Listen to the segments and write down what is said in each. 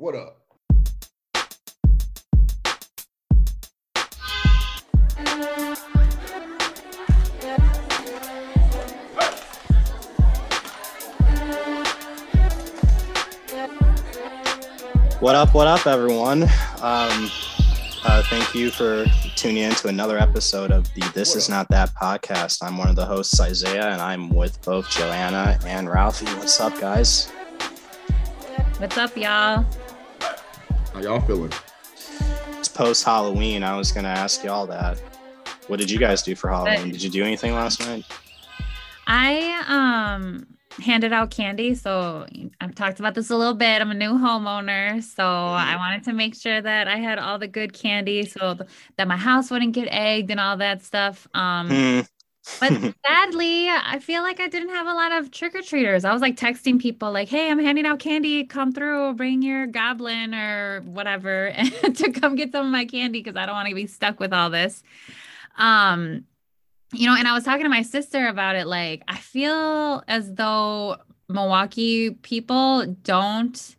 What up? What up, what up, everyone? Um, uh, thank you for tuning in to another episode of the This Is Not That podcast. I'm one of the hosts, Isaiah, and I'm with both Joanna and Ralphie. What's up, guys? What's up, y'all? How y'all feeling? It's post Halloween. I was going to ask y'all that. What did you guys do for Halloween? Did you do anything last night? I um handed out candy. So I've talked about this a little bit. I'm a new homeowner. So I wanted to make sure that I had all the good candy so th- that my house wouldn't get egged and all that stuff. Um, Hmm. But sadly, I feel like I didn't have a lot of trick or treaters. I was like texting people, like, hey, I'm handing out candy. Come through, bring your goblin or whatever to come get some of my candy because I don't want to be stuck with all this. Um, you know, and I was talking to my sister about it. Like, I feel as though Milwaukee people don't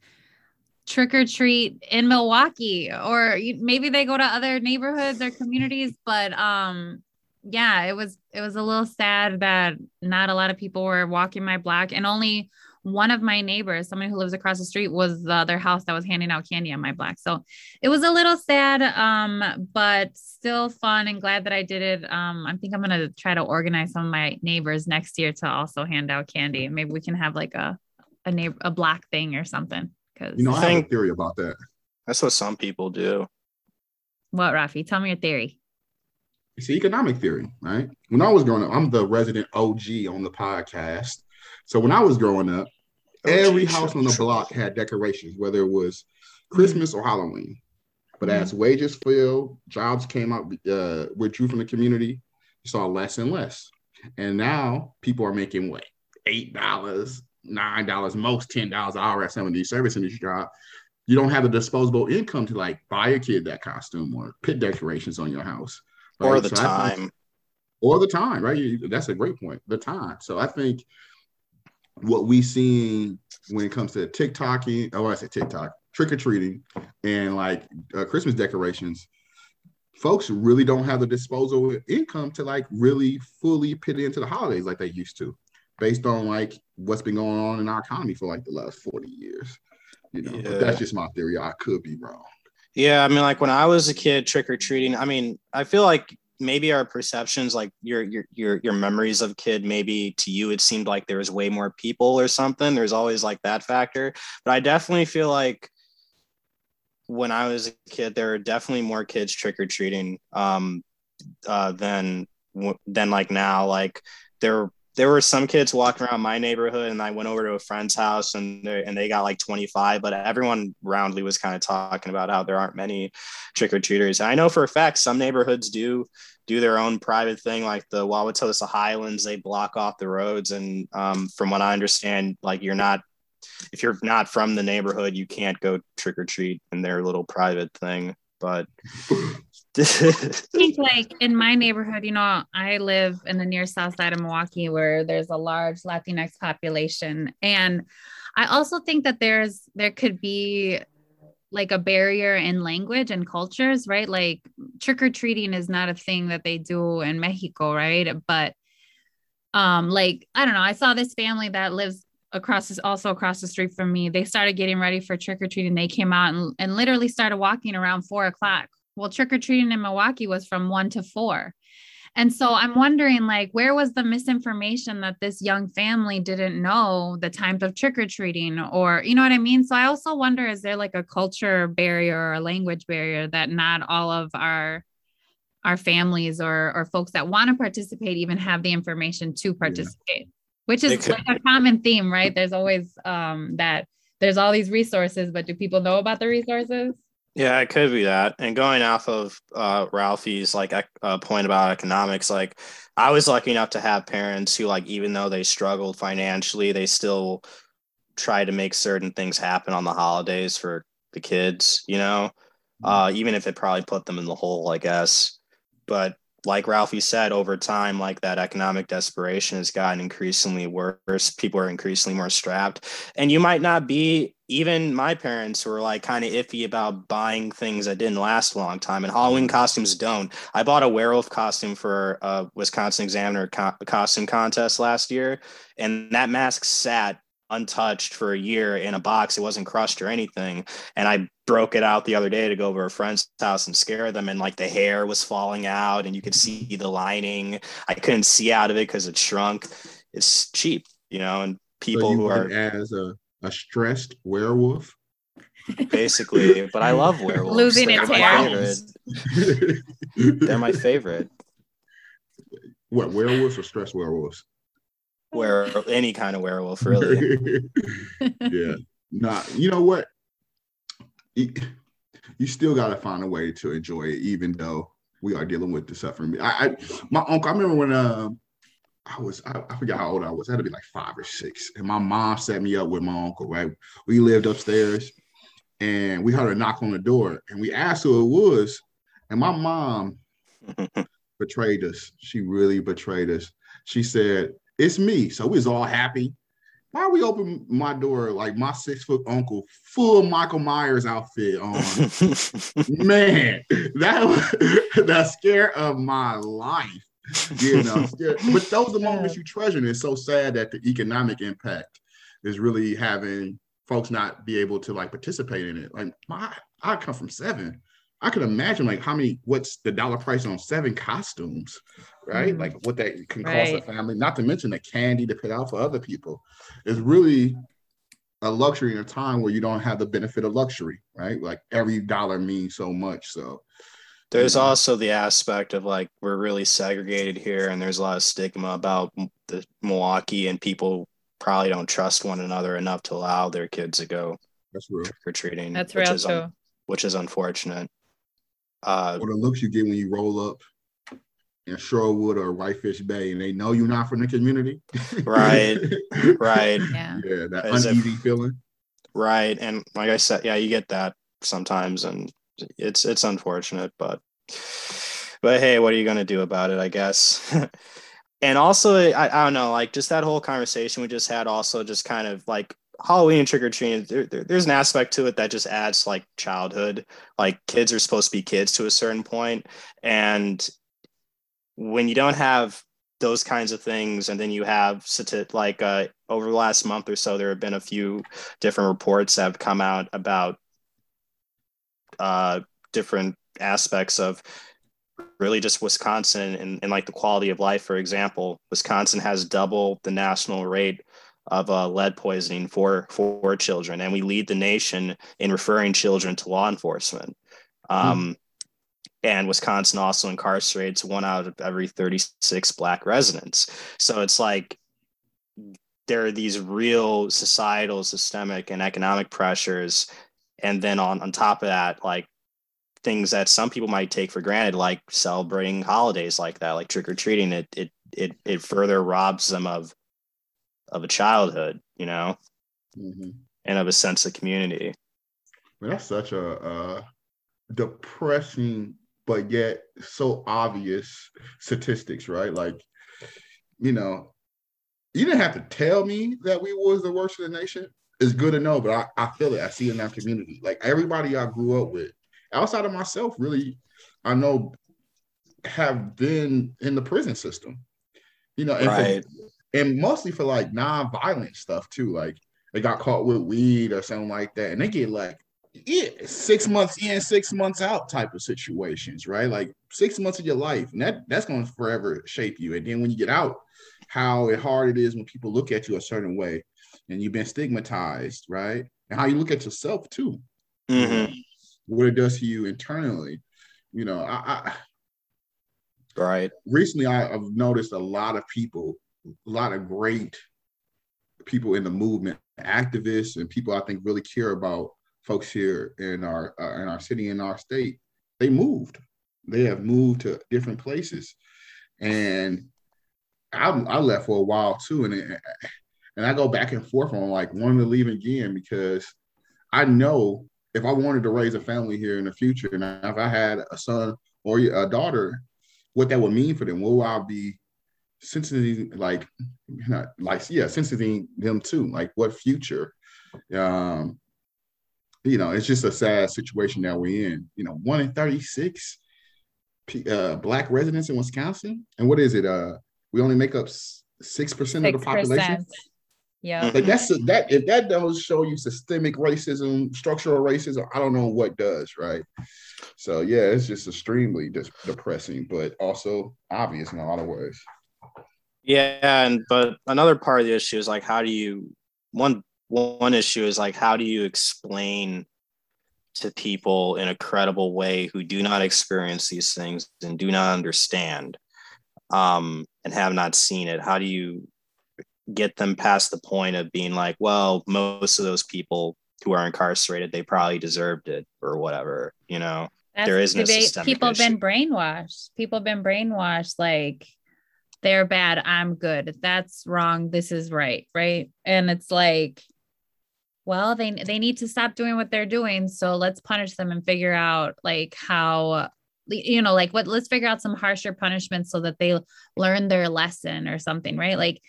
trick or treat in Milwaukee, or maybe they go to other neighborhoods or communities. But um, yeah, it was it was a little sad that not a lot of people were walking my block, and only one of my neighbors, someone who lives across the street, was the other house that was handing out candy on my block. So it was a little sad, um, but still fun and glad that I did it. Um, I think I'm gonna try to organize some of my neighbors next year to also hand out candy. Maybe we can have like a a neighbor a block thing or something. Because You know, I have a theory about that. That's what some people do. what, Rafi? Tell me your theory. It's economic theory, right? When I was growing up, I'm the resident OG on the podcast. So when I was growing up, every house on the block had decorations, whether it was Christmas or Halloween. But Mhm. as wages fell, jobs came out, uh, withdrew from the community, you saw less and less. And now people are making what eight dollars, nine dollars, most ten dollars an hour at some of these service industry jobs. You don't have the disposable income to like buy a kid that costume or put decorations on your house. Or right? the So I think- time. or the time, right? You- That's a great point. The time. So I think what we seeing when it comes to TikToking, oh, I say TikTok, trick or treating, and like uh, Christmas decorations, folks really don't have the disposable income to like really fully put into the holidays like they used to, based on like what's been going on in our economy for like the last forty years. You know, Yeah. but that's just my theory. I could be wrong. Yeah, I mean, like when I was a kid, trick or treating. I mean, I feel like maybe our perceptions, like your your your your memories of kid, maybe to you it seemed like there was way more people or something. There's always like that factor, but I definitely feel like when I was a kid, there were definitely more kids trick or treating um, uh, than than like now. Like there there were some kids walking around my neighborhood and I went over to a friend's house and they, and they got like 25, but everyone roundly was kind of talking about how there aren't many trick or treaters. I know for a fact some neighborhoods do do their own private thing, like the Wauwatosa Highlands, they block off the roads. And um, from what I understand, like you're not, if you're not from the neighborhood, you can't go trick or treat in their little private thing. But I think like in my neighborhood, you know, I live in the near south side of Milwaukee where there's a large Latinx population. And I also think that there's there could be like a barrier in language and cultures, right? Like trick or treating is not a thing that they do in Mexico, right? But um like I don't know, I saw this family that lives across this also across the street from me. They started getting ready for trick or treating. They came out and, and literally started walking around four o'clock well, trick or treating in Milwaukee was from one to four. And so I'm wondering, like, where was the misinformation that this young family didn't know the times of trick or treating, or you know what I mean? So I also wonder, is there like a culture barrier or a language barrier that not all of our our families or or folks that want to participate even have the information to participate, which is like a common theme, right? There's always um that there's all these resources, but do people know about the resources? Yeah, it could be that. And going off of uh, Ralphie's like uh, point about economics, like I was lucky enough to have parents who, like, even though they struggled financially, they still try to make certain things happen on the holidays for the kids. You know, uh, even if it probably put them in the hole, I guess. But like Ralphie said, over time, like that economic desperation has gotten increasingly worse. People are increasingly more strapped. And you might not be, even my parents were like kind of iffy about buying things that didn't last a long time. And Halloween mm-hmm. costumes don't. I bought a werewolf costume for a Wisconsin Examiner co- costume contest last year, and that mask sat untouched for a year in a box. It wasn't crushed or anything. And I broke it out the other day to go over a friend's house and scare them. And like the hair was falling out and you could see the lining. I couldn't see out of it because it shrunk. It's cheap, you know, and people so who are as a, a stressed werewolf. Basically, but I love werewolves. Losing They're its hair. They're my favorite. What werewolves or stress werewolves? Where any kind of werewolf really yeah not you know what you still got to find a way to enjoy it even though we are dealing with the suffering i, I my uncle i remember when uh, I was I, I, forgot how old I was. I had to be like five or six. And my mom set me up with my uncle, right? We lived upstairs and we heard a knock on the door and we asked who it was. And my mom betrayed us. She really betrayed us. She said, it's me. So we was all happy. Why we open my door like my six foot uncle, full Michael Myers outfit on? Man, that that scare of my life. You know, but those are the moments you treasure. And it's so sad that the economic impact is really having folks not be able to like participate in it. Like my, I come from seven. I can imagine like how many, what's the dollar price on seven costumes, right? Mm. Like what that can cost right. a family, not to mention the candy to put out for other people. It's really a luxury in a time where you don't have the benefit of luxury, right? Like every dollar means so much. So there's yeah. also the aspect of like we're really segregated here and there's a lot of stigma about the Milwaukee and people probably don't trust one another enough to allow their kids to go That's trick or treating. That's real is, too. which is unfortunate. Uh, or the looks you get when you roll up in Shorewood or Whitefish Bay and they know you're not from the community. right. Right. Yeah. Yeah. That As uneasy if, feeling. Right. And like I said, yeah, you get that sometimes and it's it's unfortunate, but but hey, what are you gonna do about it, I guess? and also I, I don't know, like just that whole conversation we just had also just kind of like Halloween trick or treating, there, there, there's an aspect to it that just adds like childhood. Like kids are supposed to be kids to a certain point, and when you don't have those kinds of things, and then you have like uh, over the last month or so, there have been a few different reports that have come out about uh, different aspects of really just Wisconsin and, and like the quality of life. For example, Wisconsin has double the national rate of uh, lead poisoning for for children, and we lead the nation in referring children to law enforcement. Um, mm. And Wisconsin also incarcerates one out of every 36 Black residents. So it's like there are these real societal, systemic, and economic pressures. And then on, on top of that, like things that some people might take for granted, like celebrating holidays like that, like trick or treating, it, it, it, it further robs them of of a childhood, you know, mm-hmm. and of a sense of community. Man, that's such a, a depressing, but yet so obvious statistics, right? Like, you know, you didn't have to tell me that we was the worst of the nation. It's good to know, but I, I feel it. I see it in our community. Like everybody I grew up with, outside of myself, really, I know have been in the prison system. You know, and right. for, and mostly for like non-violent stuff too. Like they got caught with weed or something like that, and they get like yeah, six months in, six months out type of situations, right? Like six months of your life, and that that's going to forever shape you. And then when you get out, how hard it is when people look at you a certain way, and you've been stigmatized, right? And how you look at yourself too. Mm-hmm. What it does to you internally. You know, I, I right. Recently, I, I've noticed a lot of people a lot of great people in the movement, activists, and people I think really care about folks here in our uh, in our city in our state. They moved. They have moved to different places, and I, I left for a while too, and it, and I go back and forth on like wanting to leave again because I know if I wanted to raise a family here in the future, and if I had a son or a daughter what that would mean for them. What will I be sensitive, like, not like, yeah, sensitive them too. Like, what future? Um, you know, it's just a sad situation that we're in. You know, one in 36 uh, black residents in Wisconsin. And what is it? Uh, we only make up 6% of the population. Yeah. Like that's that if that doesn't show you systemic racism, structural racism, I don't know what does, right? So yeah, it's just extremely just depressing, but also obvious in a lot of ways. Yeah, and but another part of the issue is like how do you one one issue is like how do you explain to people in a credible way who do not experience these things and do not understand um, and have not seen it how do you get them past the point of being like, well, most of those people who are incarcerated, they probably deserved it or whatever, you know. That's there is no people have been brainwashed. People have been brainwashed like they're bad, I'm good. That's wrong, this is right, right? And it's like well, they they need to stop doing what they're doing, so let's punish them and figure out like how you know like what let's figure out some harsher punishments so that they learn their lesson or something right? Like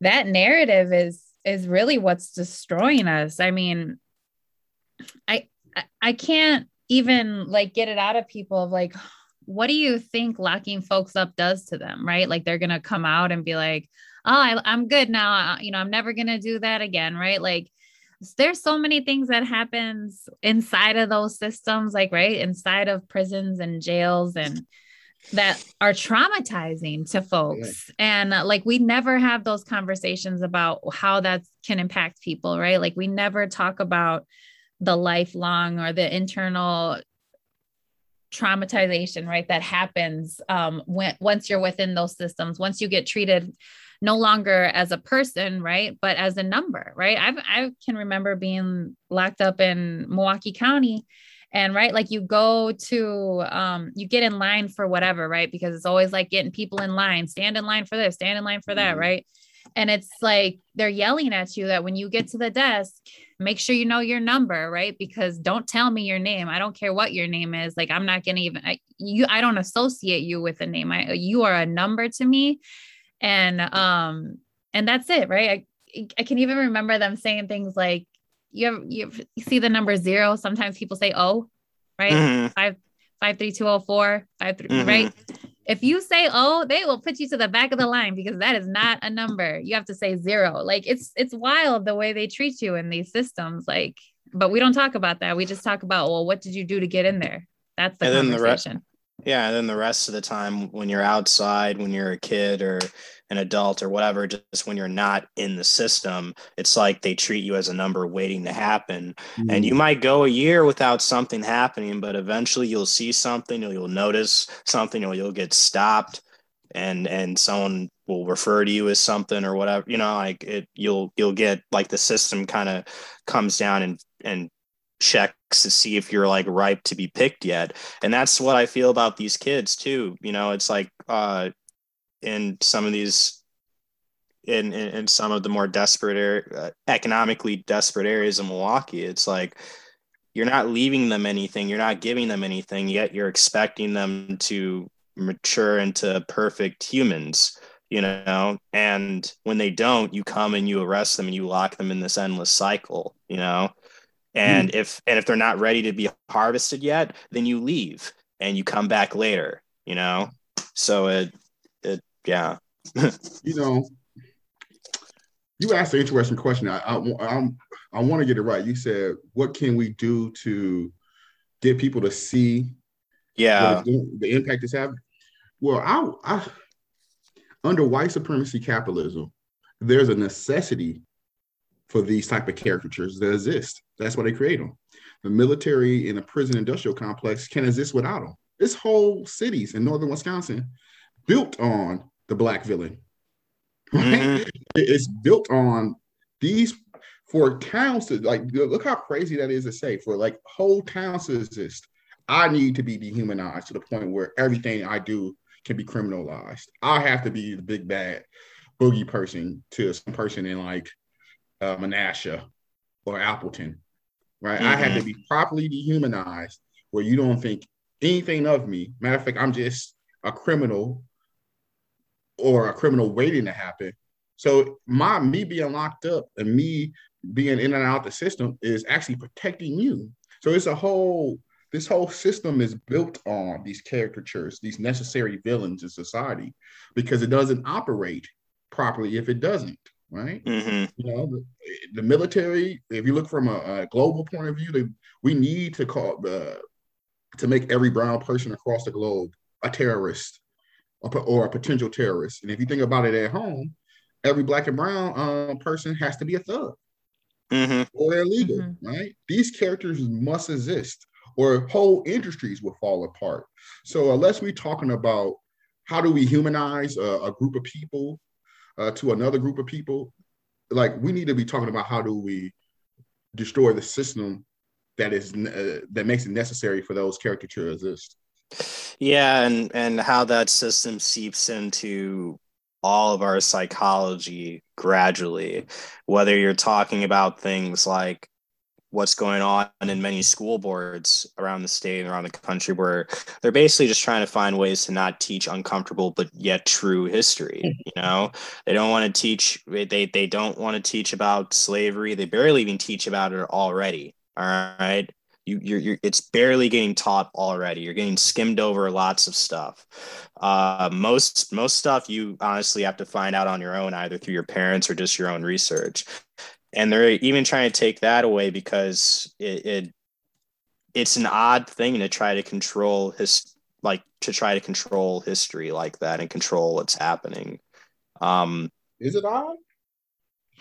that narrative is is really what's destroying us. I mean i i can't even like get it out of people of like what do you think locking folks up does to them right? Like they're gonna come out and be like oh I, i'm good now. You know i'm never gonna do that again right? Like there's so many things that happens inside of those systems like right inside of prisons and jails and that are traumatizing to folks. And uh, like we never have those conversations about how that can impact people right? Like we never talk about the lifelong or the internal traumatization right that happens um when once you're within those systems once you get treated no longer as a person right but as a number right? I've, i can remember being locked up in milwaukee county and right like you go to um you get in line for whatever right? Because it's always like getting people in line stand in line for this stand in line for that mm-hmm. right? And it's like they're yelling at you that when you get to the desk make sure you know your number right? Because don't tell me your name. I don't care what your name is. Like i'm not gonna even I, you i don't associate you with a name. I, you are a number to me and um and that's it right I, I can even remember them saying things like you have you, you see the number zero. Sometimes people say oh, right? Mm-hmm. Five five three two oh four five three mm-hmm. right. If you say oh, they will put you to the back of the line because that is not a number. You have to say zero. Like it's it's wild the way they treat you in these systems. Like, but we don't talk about that. We just talk about well, what did you do to get in there? That's the and conversation. Yeah, and then the rest of the time when you're outside, when you're a kid or an adult or whatever, just when you're not in the system, it's like they treat you as a number waiting to happen. Mm-hmm. And you might go a year without something happening, but eventually you'll see something or you'll notice something or you'll get stopped and and someone will refer to you as something or whatever, you know, like it you'll you'll get like the system kind of comes down and and checks to see if you're like ripe to be picked yet. And that's what I feel about these kids too. You know, it's like uh in some of these in, in, in some of the more desperate area, uh, economically desperate areas of Milwaukee. It's like you're not leaving them anything, you're not giving them anything, yet you're expecting them to mature into perfect humans, you know. And when they don't, you come and you arrest them and you lock them in this endless cycle, you know. And mm. if and if they're not ready to be harvested yet, then you leave and you come back later, you know. So it it yeah. you know, you asked an interesting question. I, I, I'm, I want to get it right. You said, what can we do to get people to see yeah doing, the impact it's having? Well, I, I under white supremacy capitalism, there's a necessity for these type of caricatures that exist. That's why they create them. The military and the prison industrial complex can exist without them. This whole cities in northern Wisconsin built on the black villain. Mm-hmm. it's built on these for towns to like look how crazy that is to say for like whole towns to exist. I need to be dehumanized to the point where everything I do can be criminalized. I have to be the big bad boogie person to some person in like uh, Menasha or Appleton, right? Mm-hmm. I have to mm-hmm. be properly dehumanized where you don't think anything of me. Matter of fact, I'm just a criminal or a criminal waiting to happen. So my me being locked up and me being in and out the system is actually protecting you. So it's a whole this whole system is built on these caricatures, these necessary villains in society, because it doesn't operate properly if it doesn't, right? Mm-hmm. You know, the, the, military. If you look from a, a global point of view, they, we need to call the to make every brown person across the globe a terrorist or, or a potential terrorist. And if you think about it at home, every black and brown uh, person has to be a thug mm-hmm. or illegal, mm-hmm. right? These characters must exist or whole industries will fall apart. So unless we're talking about how do we humanize a, a group of people uh, to another group of people, like we need to be talking about how do we destroy the system that is uh, that makes it necessary for those characters to exist. Yeah, and and how that system seeps into all of our psychology gradually, whether you're talking about things like what's going on in many school boards around the state and around the country where they're basically just trying to find ways to not teach uncomfortable but yet true history mm-hmm. you know? They don't want to teach they they don't want to teach about slavery. They barely even teach about it already all right you you're, you're it's barely getting taught already. You're getting skimmed over lots of stuff. Uh, most most stuff you honestly have to find out on your own either through your parents or just your own research and they're even trying to take that away because it, it it's an odd thing to try to control his like to try to control history like that and control what's happening. Um is it odd?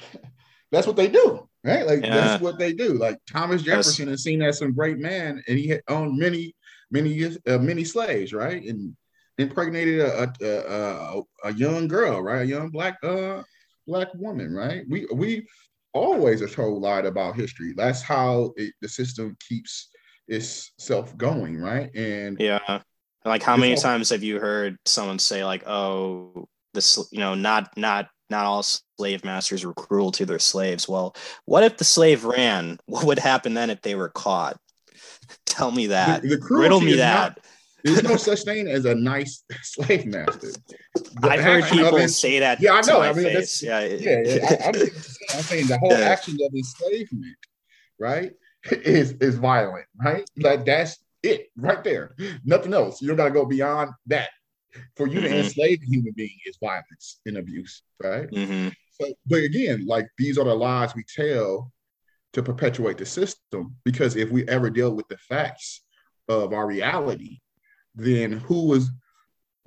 That's what they do right? Like yeah. that's what they do. Like thomas jefferson that's, is seen as some great man and he owned many many uh, many slaves right? And impregnated a a, a, a young girl right? A young black uh black woman right? We we always are told lied about history. That's how it, the system keeps itself going, right? And yeah, like how many times have you heard someone say like, "Oh, this, you know, not not not all slave masters were cruel to their slaves." Well, what if the slave ran? What would happen then if they were caught? Tell me that. The, the Riddle me that. Not, there's no such thing as a nice slave master. The I've heard people it, say that. Yeah, I know. I mean, that's, yeah, yeah. yeah I, am saying the whole action of enslavement, right, is is violent, right? Like that's it right there. Nothing else. You don't got to go beyond that. For you mm-hmm. to enslave a human being is violence and abuse, right? Mm-hmm. So, but again, like these are the lies we tell to perpetuate the system. Because if we ever deal with the facts of our reality, then who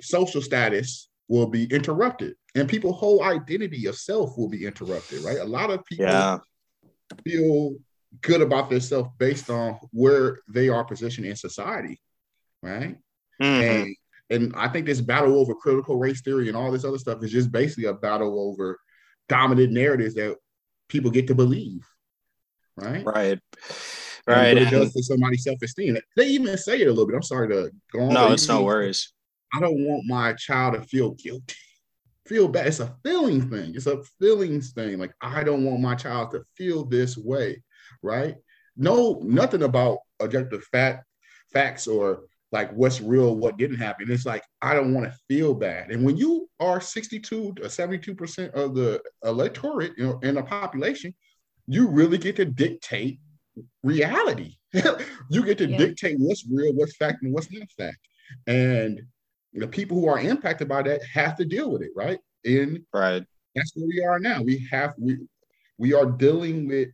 social status will be interrupted and people's whole identity of self will be interrupted, right? A lot of people yeah. feel good about themselves based on where they are positioned in society, right? Mm-hmm. And and I think this battle over critical race theory and all this other stuff is just basically a battle over dominant narratives that people get to believe, right? Right. Right. it does for somebody's self esteem. They even say it a little bit. I'm sorry to go on. No, it's no worries. I don't want my child to feel guilty, feel bad. It's a feeling thing. It's a feelings thing. Like I don't want my child to feel this way, right? No, nothing about objective fact, facts or like what's real, what didn't happen. It's like I don't want to feel bad. And when you are 62 to 72 percent of the electorate, you know, in a population, you really get to dictate reality. you get to yeah. dictate what's real, what's fact, and what's not fact. And the people who are impacted by that have to deal with it, right? In right. that's where we are now. We have we we are dealing with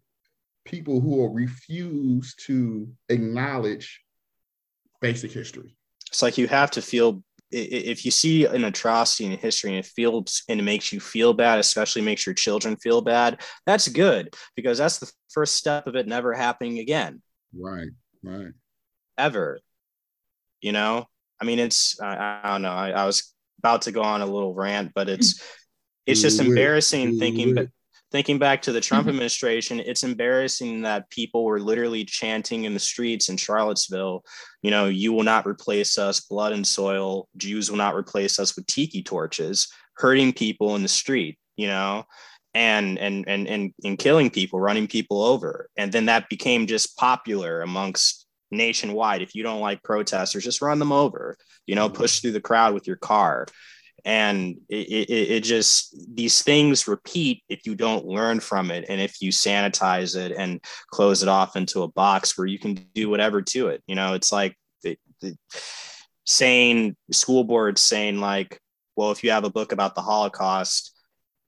people who will refuse to acknowledge basic history. It's like you have to feel if you see an atrocity in history and it feels and it makes you feel bad, especially makes your children feel bad, that's good because that's the first step of it never happening again. Right, right. Ever. You know, I mean, it's, I, I don't know. I, I, was about to go on a little rant, but it's, it's just embarrassing thinking, but thinking back to the Trump mm-hmm. administration, it's embarrassing that people were literally chanting in the streets in Charlottesville, you know, you will not replace us, blood and soil. Jews will not replace us with tiki torches, hurting people in the street, you know, and and and and, and killing people, running people over. And then that became just popular amongst nationwide. If you don't like protesters, just run them over, you know, push through the crowd with your car. And it, it, it just, these things repeat if you don't learn from it. And if you sanitize it and close it off into a box where you can do whatever to it, you know, it's like it, it, saying school boards saying like, well, if you have a book about the Holocaust,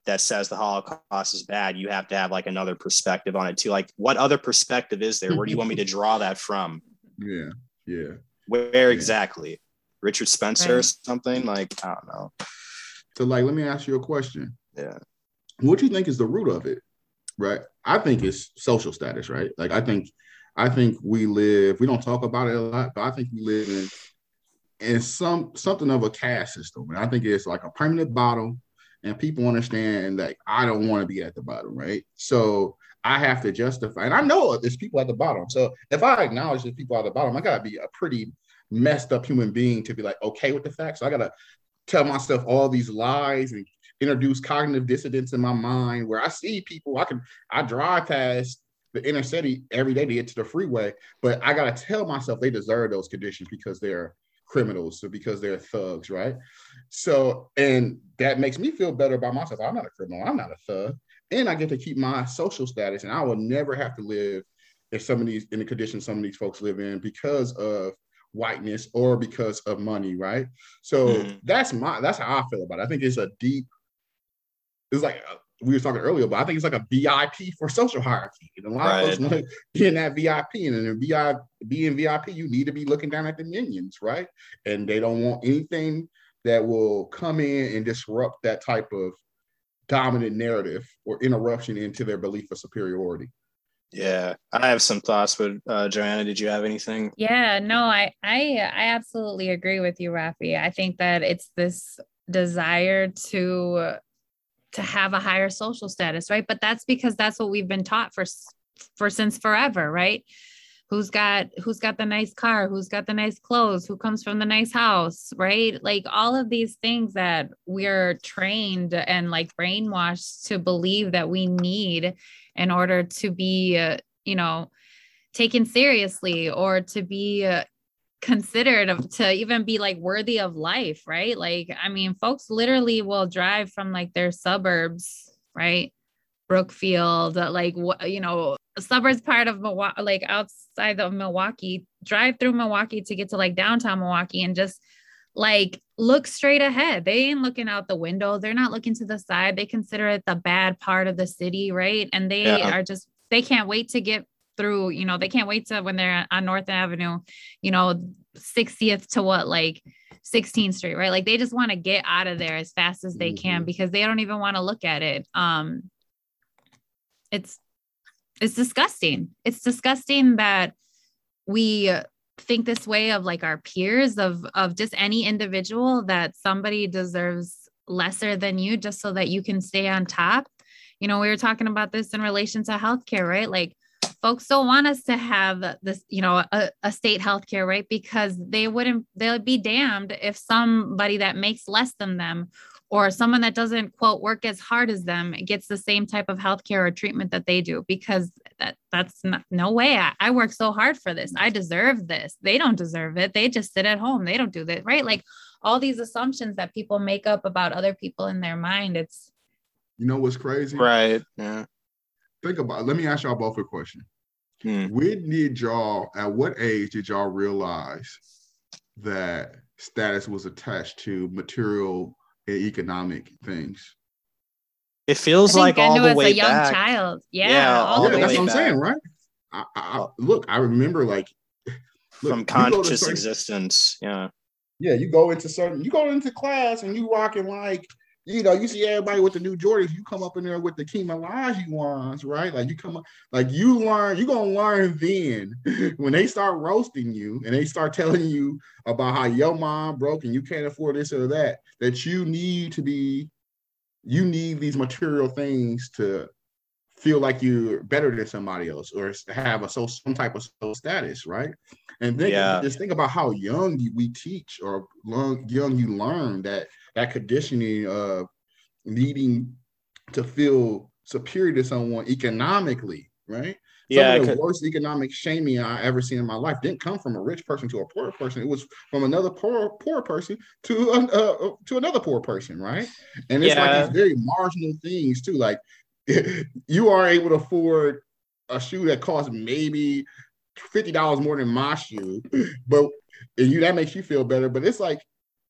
that says the Holocaust is bad, you have to have like another perspective on it too. Like, what other perspective is there? Where do you want me to draw that from? Yeah, yeah. Where yeah. exactly? Richard Spencer right. or something? Like, I don't know. So, like, let me ask you a question. Yeah. What do you think is the root of it? Right. I think it's social status, right? Like, I think, I think we live. We don't talk about it a lot, but I think we live in in some something of a caste system, and I think it's like a permanent bottom and people understand that I don't want to be at the bottom, right? So I have to justify, and I know there's people at the bottom. So if I acknowledge there's people at the bottom, I gotta be a pretty messed up human being to be like okay with the fact. So I gotta tell myself all these lies and introduce cognitive dissonance in my mind where I see people, I can I drive past the inner city every day to get to the freeway, but I gotta tell myself they deserve those conditions because they're criminals so because they're thugs right so and that makes me feel better about myself i'm not a criminal i'm not a thug and i get to keep my social status and i will never have to live in some of these in the conditions some of these folks live in because of whiteness or because of money right so mm. that's my that's how i feel about it i think it's a deep it's like we were talking earlier, but I think it's like a VIP for social hierarchy. And a lot right. of folks want to be in that VIP, and in VIP, being VIP, you need to be looking down at the minions, right? And they don't want anything that will come in and disrupt that type of dominant narrative or interruption into their belief of superiority. Yeah, I have some thoughts, but uh, Joanna, did you have anything? Yeah, no, I I I absolutely agree with you, Rafi. I think that it's this desire to to have a higher social status, right? But that's because that's what we've been taught for for since forever, right? Who's got who's got the nice car, who's got the nice clothes, who comes from the nice house, right? Like all of these things that we're trained and like brainwashed to believe that we need in order to be, uh, you know, taken seriously or to be uh, considered to even be like worthy of life, right? Like, I mean, folks literally will drive from like their suburbs, right? Brookfield, like, you know, suburbs part of Milwaukee, like outside of Milwaukee, drive through Milwaukee to get to like downtown Milwaukee and just like look straight ahead. They ain't looking out the window. They're not looking to the side. They consider it the bad part of the city, right? And they yeah. are just, they can't wait to get through, you know, they can't wait to when they're on North Avenue, you know, 60th to what, like 16th Street, right? Like they just want to get out of there as fast as they mm-hmm. can because they don't even want to look at it. Um, it's it's disgusting. It's disgusting that we think this way of like our peers of of just any individual that somebody deserves lesser than you just so that you can stay on top. You know, we were talking about this in relation to healthcare, right? Like folks don't want us to have this, you know, a, a state healthcare, right? Because they wouldn't, they'll be damned if somebody that makes less than them or someone that doesn't quote work as hard as them gets the same type of healthcare or treatment that they do because that that's not, no way I, I work so hard for this. I deserve this. They don't deserve it. They just sit at home. They don't do that right? Like all these assumptions that people make up about other people in their mind it's you know what's crazy? Right yeah. Think about it. let me ask y'all both a question. Hmm. when did y'all at what age did y'all realize that status was attached to material and economic things it feels like all the way a young back. child yeah, yeah, yeah that's what i'm back. saying right I, I, look i remember like look, from conscious certain, existence yeah yeah you go into certain you go into class and you rocking like you know, you see everybody with the new Jordans, you come up in there with the King ones, right? Like you come up, like you learn, you're gonna learn then when they start roasting you and they start telling you about how your mom broke and you can't afford this or that, that you need to be, you need these material things to feel like you're better than somebody else or have a so some type of social status, right? And then yeah. just think about how young we teach or young you learn that that conditioning of needing to feel superior to someone economically, right? yeah, of the worst economic shaming I ever seen in my life didn't come from a rich person to a poor person. It was from another poor poor person to uh, uh, to another poor person, right? And it's yeah. like these very marginal things too. Like you are able to afford a shoe that costs maybe fifty dollars more than my shoe, but and you that makes you feel better. But it's like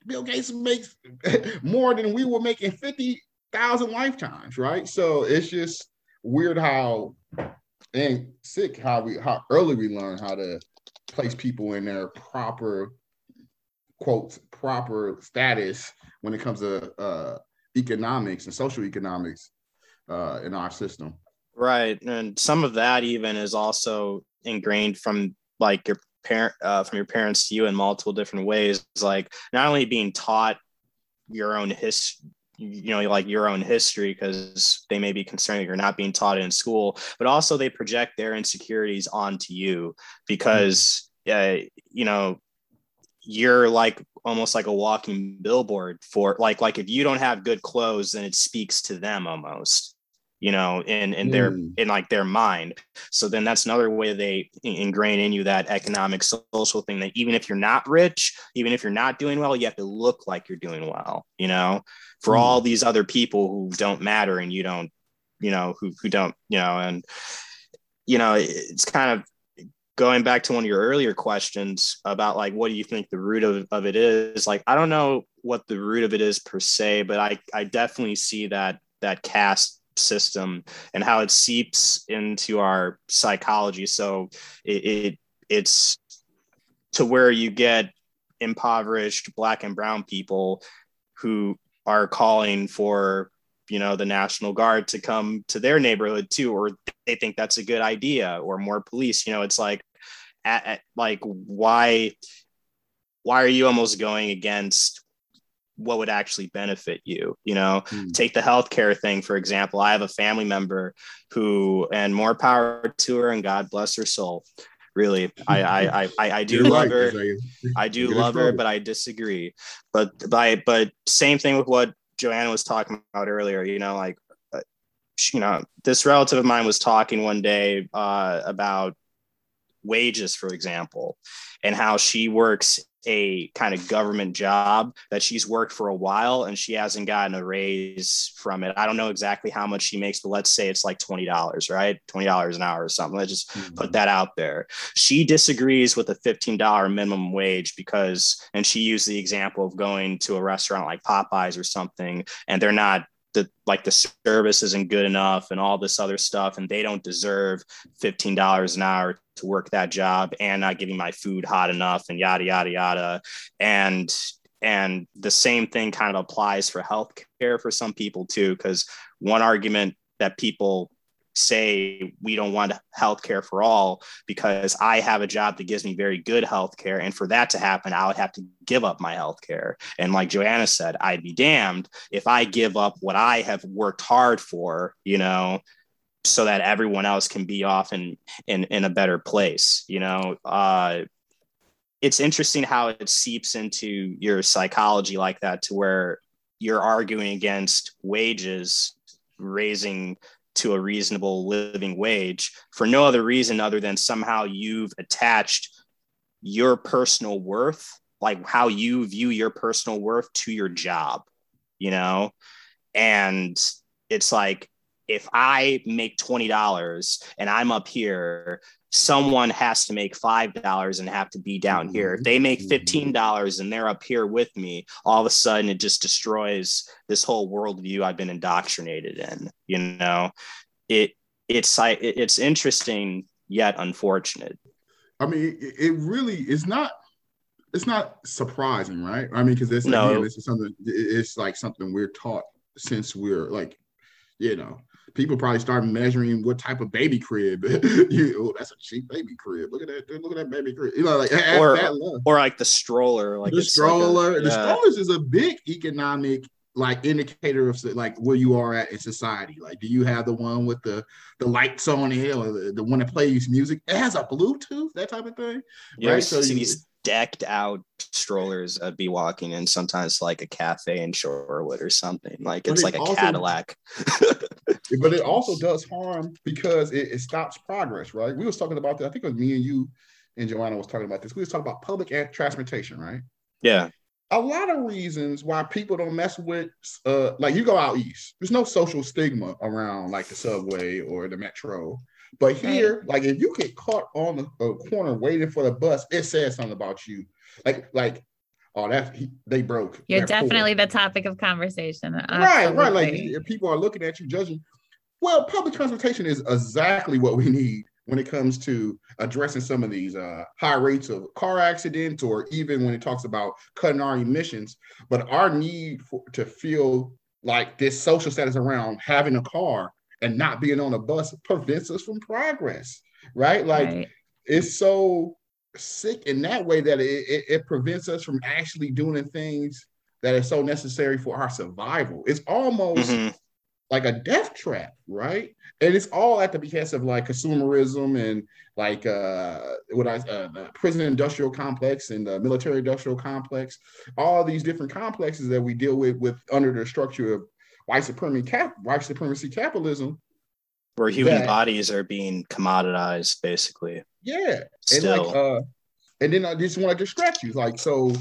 Bill Gates makes more than we were making fifty thousand lifetimes, right? So it's just weird how and sick how we how early we learn how to place people in their proper quotes proper status when it comes to uh, economics and social economics uh, in our system. Right, and some of that even is also ingrained from like your parent uh, from your parents to you in multiple different ways. Like not only being taught your own history you know like your own history because they may be concerned that you're not being taught in school but also they project their insecurities onto you because uh, you know you're like almost like a walking billboard for like like if you don't have good clothes then it speaks to them almost you know in in mm. their in like their mind so then that's another way they ingrain in you that economic social thing that even if you're not rich even if you're not doing well you have to look like you're doing well you know for mm. all these other people who don't matter and you don't you know who who don't you know and you know it's kind of going back to one of your earlier questions about like what do you think the root of, of it is like i don't know what the root of it is per se but i i definitely see that that caste system and how it seeps into our psychology. So it, it it's to where you get impoverished black and brown people who are calling for you know the national guard to come to their neighborhood too or they think that's a good idea or more police you know it's like at, at, like why why are you almost going against what would actually benefit you you know? Mm. take the healthcare thing for example. I have a family member who and more power to her and god bless her soul. Really i i i, I do You're love right, her i do love her but i disagree. But by but same thing with what joanna was talking about earlier you know like uh, you know this relative of mine was talking one day uh, about wages for example and how she works a kind of government job that she's worked for a while and she hasn't gotten a raise from it. I don't know exactly how much she makes, but let's say it's like $20, right? $20 an hour or something. Let's just mm-hmm. put that out there. She disagrees with a $15 minimum wage because, and she used the example of going to a restaurant like Popeyes or something, and they're not the like the service isn't good enough and all this other stuff and they don't deserve $15 an hour to work that job and not getting my food hot enough and yada yada yada. And and the same thing kind of applies for healthcare for some people too because one argument that people say we don't want health care for all because I have a job that gives me very good health care. And for that to happen, I would have to give up my health care. And like Joanna said, I'd be damned if I give up what I have worked hard for, you know, so that everyone else can be off in in, in a better place, you know. Uh, it's interesting how it seeps into your psychology like that to where you're arguing against wages raising to a reasonable living wage for no other reason other than somehow you've attached your personal worth, like how you view your personal worth to your job, you know? And it's like, if I make $20 and I'm up here someone has to make five dollars and have to be down here. If they make mm-hmm. fifteen dollars and they're up here with me, all of a sudden it just destroys this whole worldview I've been indoctrinated in. You know, it it's it's interesting yet unfortunate. I mean, it really is not. It's not surprising, right? I mean, because it's no. again, this is something. It's like something we're taught since we're like, you know, people probably start measuring what type of baby crib. you, oh, that's a cheap baby crib. Look at that. Look at that baby crib. You know, like or, or like the stroller. Like the stroller. Like a, the yeah. strollers is a big economic like indicator of like where you are at in society. Like, do you have the one with the the lights on it, or the, the one that plays music? It has a Bluetooth, that type of thing. Yeah, right? so you, these decked out strollers I'd be walking in sometimes like a cafe in Shorewood or something. Like it's like a also, Cadillac. but it also does harm because it, it, stops progress, right? We was talking about that. I think it was me and you and Joanna was talking about this. We was talking about public transportation, right? Yeah. A lot of reasons why people don't mess with uh like you go out east. There's no social stigma around like the subway or the metro. But here, right. like if you get caught on the uh, corner waiting for the bus, it says something about you. Like, like, oh, that they broke. You're definitely poor. the topic of conversation. Right, right. Like people are looking at you, judging. Well, public transportation is exactly what we need when it comes to addressing some of these uh, high rates of car accidents, or even when it talks about cutting our emissions. But our need for, to feel like this social status around having a car and not being on a bus prevents us from progress, right? Like right. it's so sick in that way that it, it, it, prevents us from actually doing things that are so necessary for our survival. It's almost mm-hmm. like a death trap, right? And it's all at the behest of like consumerism and like uh what I uh, the prison industrial complex and the military industrial complex, all these different complexes that we deal with with under the structure of white supremacy cap white supremacy capitalism where human that, bodies are being commoditized basically yeah Still. and like uh and then i just want to distract you like so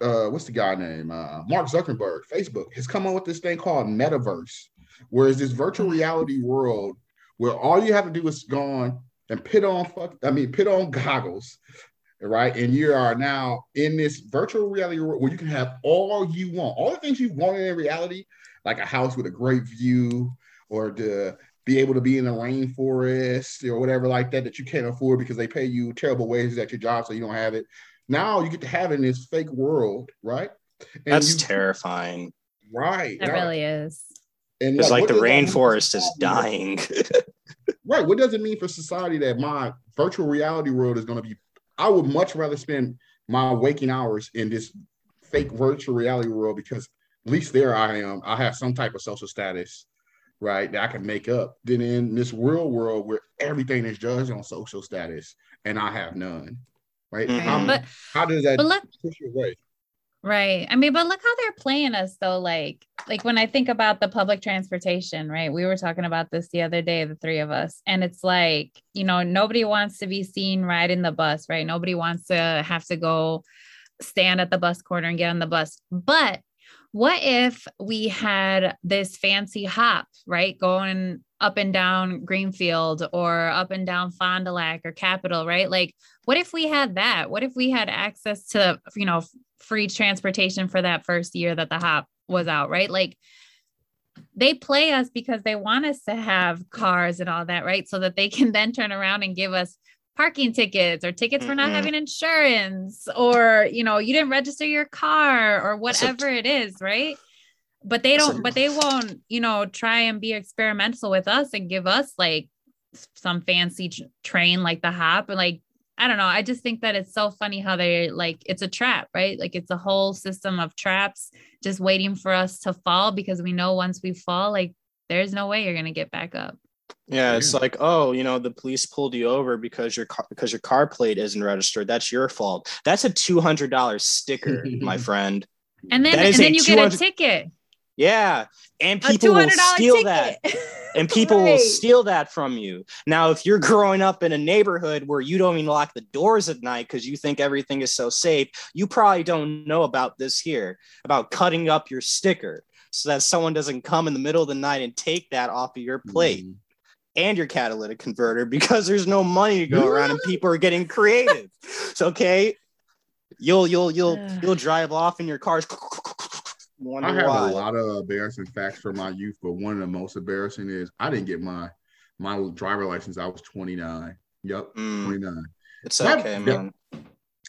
uh what's the guy name uh mark zuckerberg facebook has come up with this thing called metaverse where it's this virtual reality world where all you have to do is go on and put on fuck i mean put on goggles right? And you are now in this virtual reality world where you can have all you want, all the things you wanted in reality, like a house with a great view or to be able to be in the rainforest or whatever like that that you can't afford because they pay you terrible wages at your job so you don't have it. Now you get to have it in this fake world, right? And That's you, terrifying. Right. It right. really is. And it's like, like the rainforest is dying. right. What does it mean for society that my virtual reality world is going to be? I would much rather spend my waking hours in this fake virtual reality world because at least there I am. I have some type of social status, right, that I can make up. Then in this real world where everything is judged on social status and I have none, right? Mm-hmm. But, how does that look, push you away? Right. I mean, but look how they're playing us though. Like, like when I think about the public transportation, right? We were talking about this the other day, the three of us, and it's like, you know, nobody wants to be seen riding the bus, right? Nobody wants to have to go stand at the bus corner and get on the bus. But what if we had this fancy hop, right? Going up and down Greenfield or up and down Fond du Lac or Capitol, right? Like, what if we had that? What if we had access to, you know, free transportation for that first year that the hop was out, right? Like, they play us because they want us to have cars and all that, right? So that they can then turn around and give us parking tickets or tickets for not having insurance or you know you didn't register your car or whatever it is right? But they don't but they won't you know try and be experimental with us and give us like some fancy train like the hop and like i don't know. I just think that it's so funny how they like it's a trap right? Like it's a whole system of traps just waiting for us to fall because we know once we fall like there's no way you're going to get back up yeah, it's like, oh, you know, the police pulled you over because your car because your car plate isn't registered. That's your fault. That's a two hundred dollars sticker, my friend. And then and then you get a ticket. Yeah, and people will steal ticket. that, and people right. will steal that from you. Now, if you're growing up in a neighborhood where you don't even lock the doors at night because you think everything is so safe, you probably don't know about this here about cutting up your sticker so that someone doesn't come in the middle of the night and take that off of your plate. Mm-hmm. And your catalytic converter because there's no money to go around and people are getting creative. so okay, you'll you'll you'll you'll drive off in your cars. I have why. a lot of embarrassing facts from my youth, but one of the most embarrassing is I didn't get my my driver license. I was 29. Yep, mm. 29. It's okay, not, man.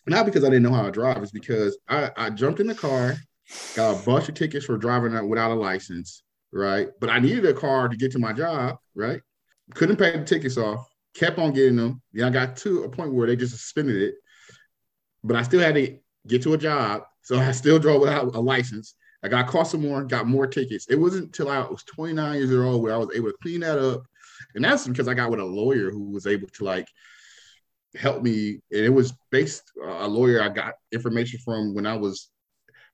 Not because I didn't know how to drive. It's because I, I jumped in the car, got a bunch of tickets for driving without a license, right? But I needed a car to get to my job, right? Couldn't pay the tickets off, kept on getting them. Then I got to a point where they just suspended it, but I still had to get to a job. So I still drove without a license. I got caught some more, got more tickets. It wasn't until I was 29 years old where I was able to clean that up. And that's because I got with a lawyer who was able to like help me, and it was based uh, a lawyer I got information from when I was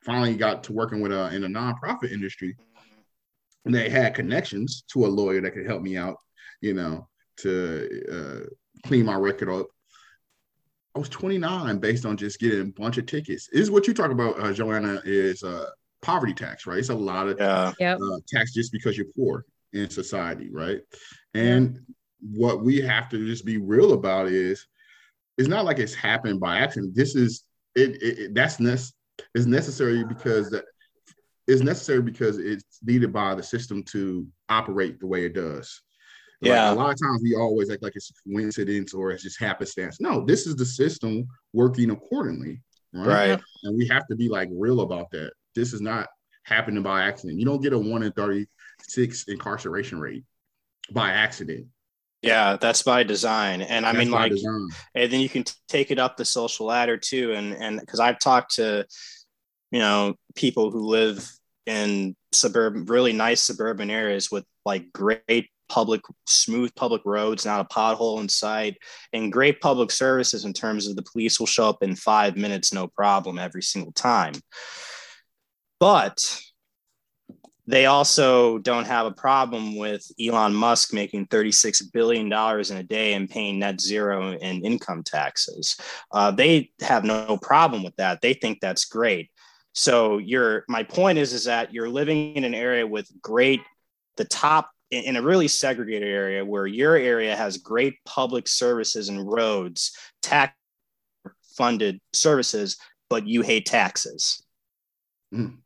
finally got to working with uh, in the nonprofit industry. And they had connections to a lawyer that could help me out, you know, to uh, clean my record up. I was 29 based on just getting a bunch of tickets. This is what you talk about, uh, Joanna, is uh, poverty tax, right? It's a lot of Yeah. Yep. uh, tax just because you're poor in society, right? And what we have to just be real about is it's not like it's happened by accident. This is it. it, it that's nec- is necessary because that is necessary because it's needed by the system to operate the way it does. Like, Yeah. a lot of times we always act like it's coincidence or it's just happenstance. No, this is the system working accordingly, right? Right. And we have to be like real about that. This is not happening by accident. You don't get a one in 36 incarceration rate by accident. Yeah, that's by design. And I That's mean, like, design. and then you can t- take it up the social ladder too. And and because I've talked to, you know, people who live in suburban, really nice suburban areas with like great public, smooth public roads, not a pothole in sight, and great public services in terms of the police will show up in five minutes, no problem, every single time. But they also don't have a problem with Elon Musk making $36 billion in a day and paying net zero in income taxes. Uh, they have no problem with that. They think that's great. So your my point is is that you're living in an area with great the top in a really segregated area where your area has great public services and roads, tax funded services, but you hate taxes. Mm.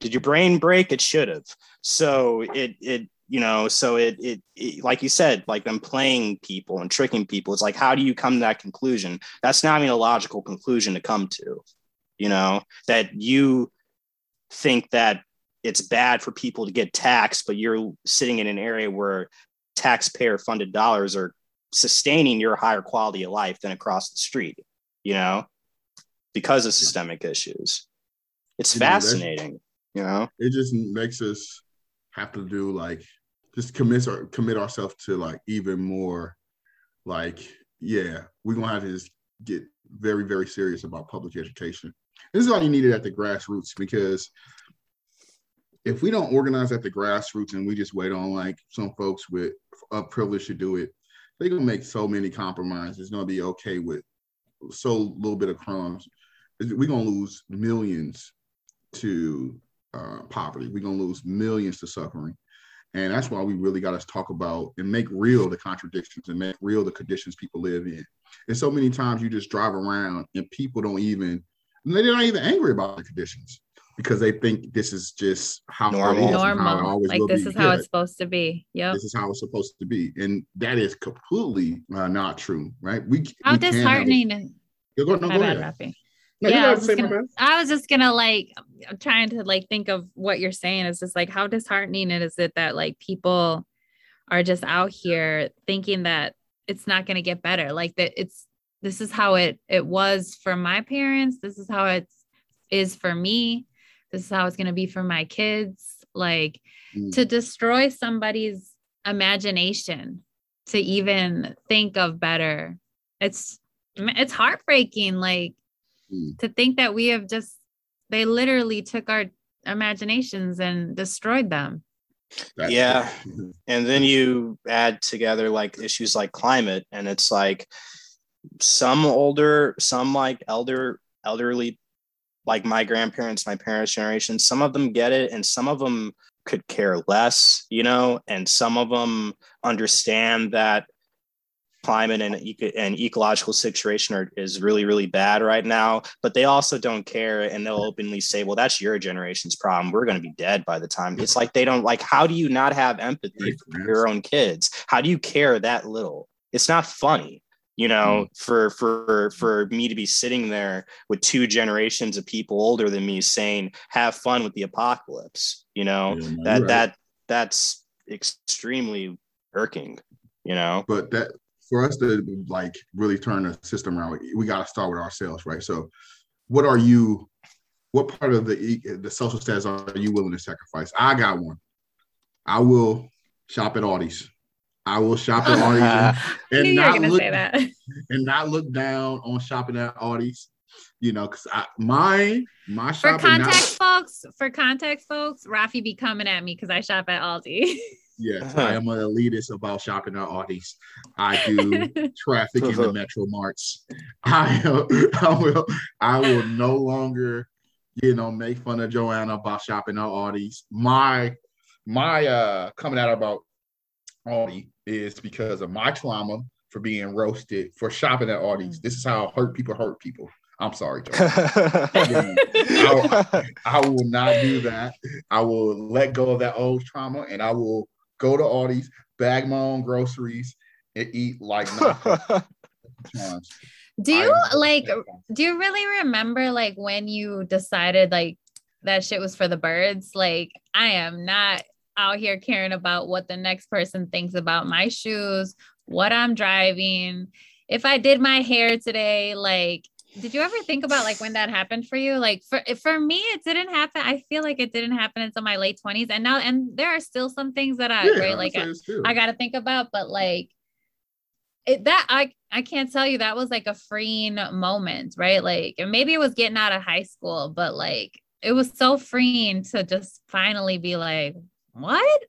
Did your brain break? It should have. So it it you know so it, it it like you said like them playing people and tricking people. It's like how do you come to that conclusion? That's not even a logical conclusion to come to. You know that you think that it's bad for people to get taxed, but you're sitting in an area where taxpayer funded dollars are sustaining your higher quality of life than across the street, you know, because of systemic issues. It's You know, fascinating, you know? It just makes us have to do like just commit our commit ourselves to like even more like yeah we're gonna have to just get very very serious about public education this is all you needed at the grassroots because if we don't organize at the grassroots and we just wait on like some folks with a privilege to do it they're gonna make so many compromises it's gonna be okay with so little bit of crumbs we're gonna lose millions to uh, poverty. We're gonna lose millions to suffering, and that's why we really got to talk about and make real the contradictions and make real the conditions people live in. And so many times you just drive around and people don't even they're not even angry about the conditions because they think this is just how Normal. it is and how it Normal. always Like will this be. is how Yeah, it's supposed to be. Yep. This is how it's supposed to be, and that is completely uh, not true, right? We How we can have a- disheartening. and- Go, go, no, go bad, ahead. No, you yeah, I was, just gonna, bad. I was just gonna like I'm trying to like think of what you're saying. It's just like how disheartening it is it that like people are just out here thinking that it's not gonna get better. Like that it's this is how it it was for my parents. This is how it is for me. This is how it's gonna be for my kids. Like Mm. to destroy somebody's imagination to even think of better. It's it's heartbreaking. Like Mm. to think that we have just they literally took our imaginations and destroyed them. That's- Yeah. and then you add together like issues like climate and it's like some older some like elder elderly like my grandparents my parents generation some of them get it and some of them could care less you know and some of them understand that climate and, and ecological situation are, is really really bad right now but they also don't care and they'll openly say well that's your generation's problem. We're going to be dead by the time. It's like they don't like how do you not have empathy for your own kids? How do you care that little? It's not funny you know hmm. for for for me to be sitting there with two generations of people older than me saying have fun with the apocalypse you know Yeah, that right. that that's extremely irking you know but that for us to like really turn the system around, we got to start with ourselves, right? So, what are you? What part of the the social status are you willing to sacrifice? I got one. I will shop at Aldi's. I will shop at Aldi's and, Knew not look say that. and not look down on shopping at Aldi's. You know, because I my my For shopping now- context, folks, for context, folks, Rafi be coming at me because I shop at Aldi. Yes, I am an elitist about shopping at Aldi's. I do traffic in the Metro Marts. I, I will I will no longer, you know, make fun of Joanna about shopping at Aldi's. My my uh coming out about Aldi is because of my trauma for being roasted for shopping at Aldi's. Mm. This is how hurt people hurt people. I'm sorry. I, I will not do that. I will let go of that old trauma and I will go to Aldi's, bag my own groceries, and eat like do you I- like do you really remember like when you decided like that shit was for the birds? Like I am not out here caring about what the next person thinks about my shoes, what I'm driving, if I did my hair today, like did you ever think about like when that happened for you? Like for for me, it didn't happen. I feel like it didn't happen until my late 20s. And now and there are still some things that I Yeah, right like I. I gotta think about, but like it that I I can't tell you that was like a freeing moment, right? Like and maybe it was getting out of high school, but like it was so freeing to just finally be like, what?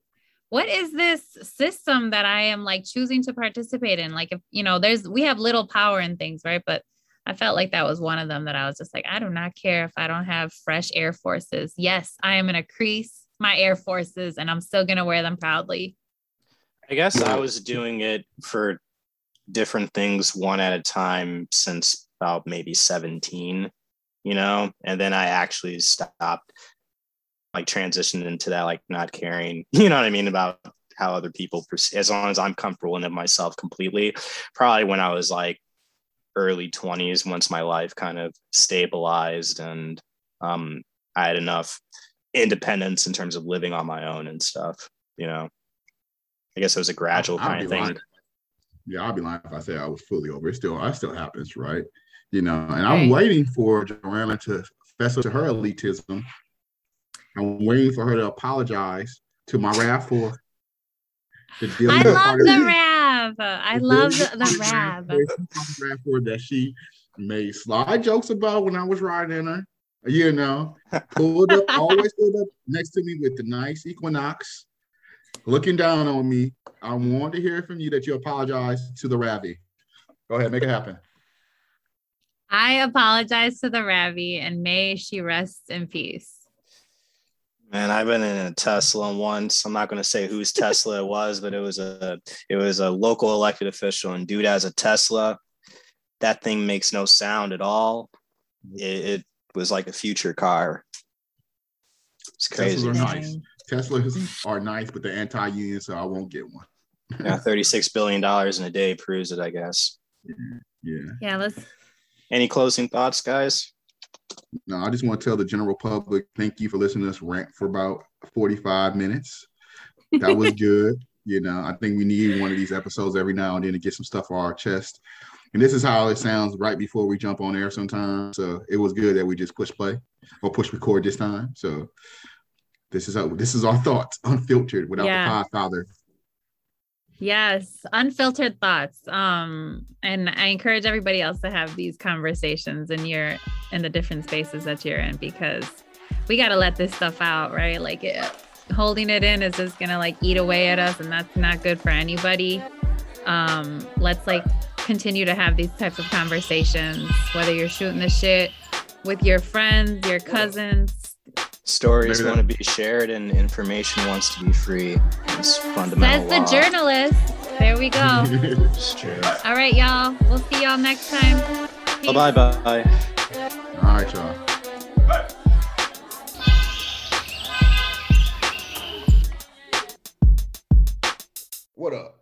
What is this system that I am like choosing to participate in? Like if you know, there's we have little power in things, right? But I felt like that was one of them that I was just like, I do not care if I don't have fresh Air Forces. Yes, I am gonna crease my Air Forces and I'm still gonna wear them proudly. I guess I was doing it for different things one at a time since about maybe 17, you know, and then I actually stopped like transitioned into that, like not caring, you know what I mean, about how other people perceive, as long as I'm comfortable in it myself completely. Probably when I was like early 20s, once my life kind of stabilized and um, I had enough independence in terms of living on my own and stuff, you know. I guess it was a gradual I'd kind be of thing. lying. Yeah, I'll be lying if I say I was fully over. It still, it still happens, right? You know, and Right. I'm waiting for Joanna to fess up to her elitism. I'm waiting for her to apologize to my RAV4. The I love party- the Rav. I the love the, party the Rav. RAV4 that she made sly jokes about when I was riding in her. You know, pulled up, always pulled up next to me with the nice Equinox, looking down on me. I want to hear from you that you apologize to the Ravi. Go ahead, make it happen. I apologize to the Ravi and may she rest in peace. Man, I've been in a Tesla once. I'm not going to say whose Tesla it was, but it was a it was a local elected official, and dude has a Tesla. That thing makes no sound at all. Mm-hmm. It, it was like a future car. It's crazy. Teslas are nice. Teslas are nice, but they're anti-union, so I won't get one. Yeah, 36 billion dollars in a day proves it, I guess. Yeah. Yeah, let's Any closing thoughts, guys? No, I just want to tell the general public thank you for listening to us rant for about 45 minutes. That was good. You know, I think we need one of these episodes every now and then to get some stuff off our chest. And this is how it sounds right before we jump on air sometimes. So it was good that we just push play or push record this time. So this is how this is our thoughts, unfiltered without Yeah. the podfather. Yes, unfiltered thoughts. Um, and I encourage everybody else to have these conversations in your in the different spaces that you're in because we got to let this stuff out, right? Like it, holding it in is just gonna like eat away at us, and that's not good for anybody. Um, let's like continue to have these types of conversations, whether you're shooting the shit with your friends, your cousins. Stories want to be shared and information wants to be free. It's fundamental. Says the law. journalist. There we go. It's true. All right, y'all. We'll see y'all next time. Peace. Bye bye. All right, y'all. What up?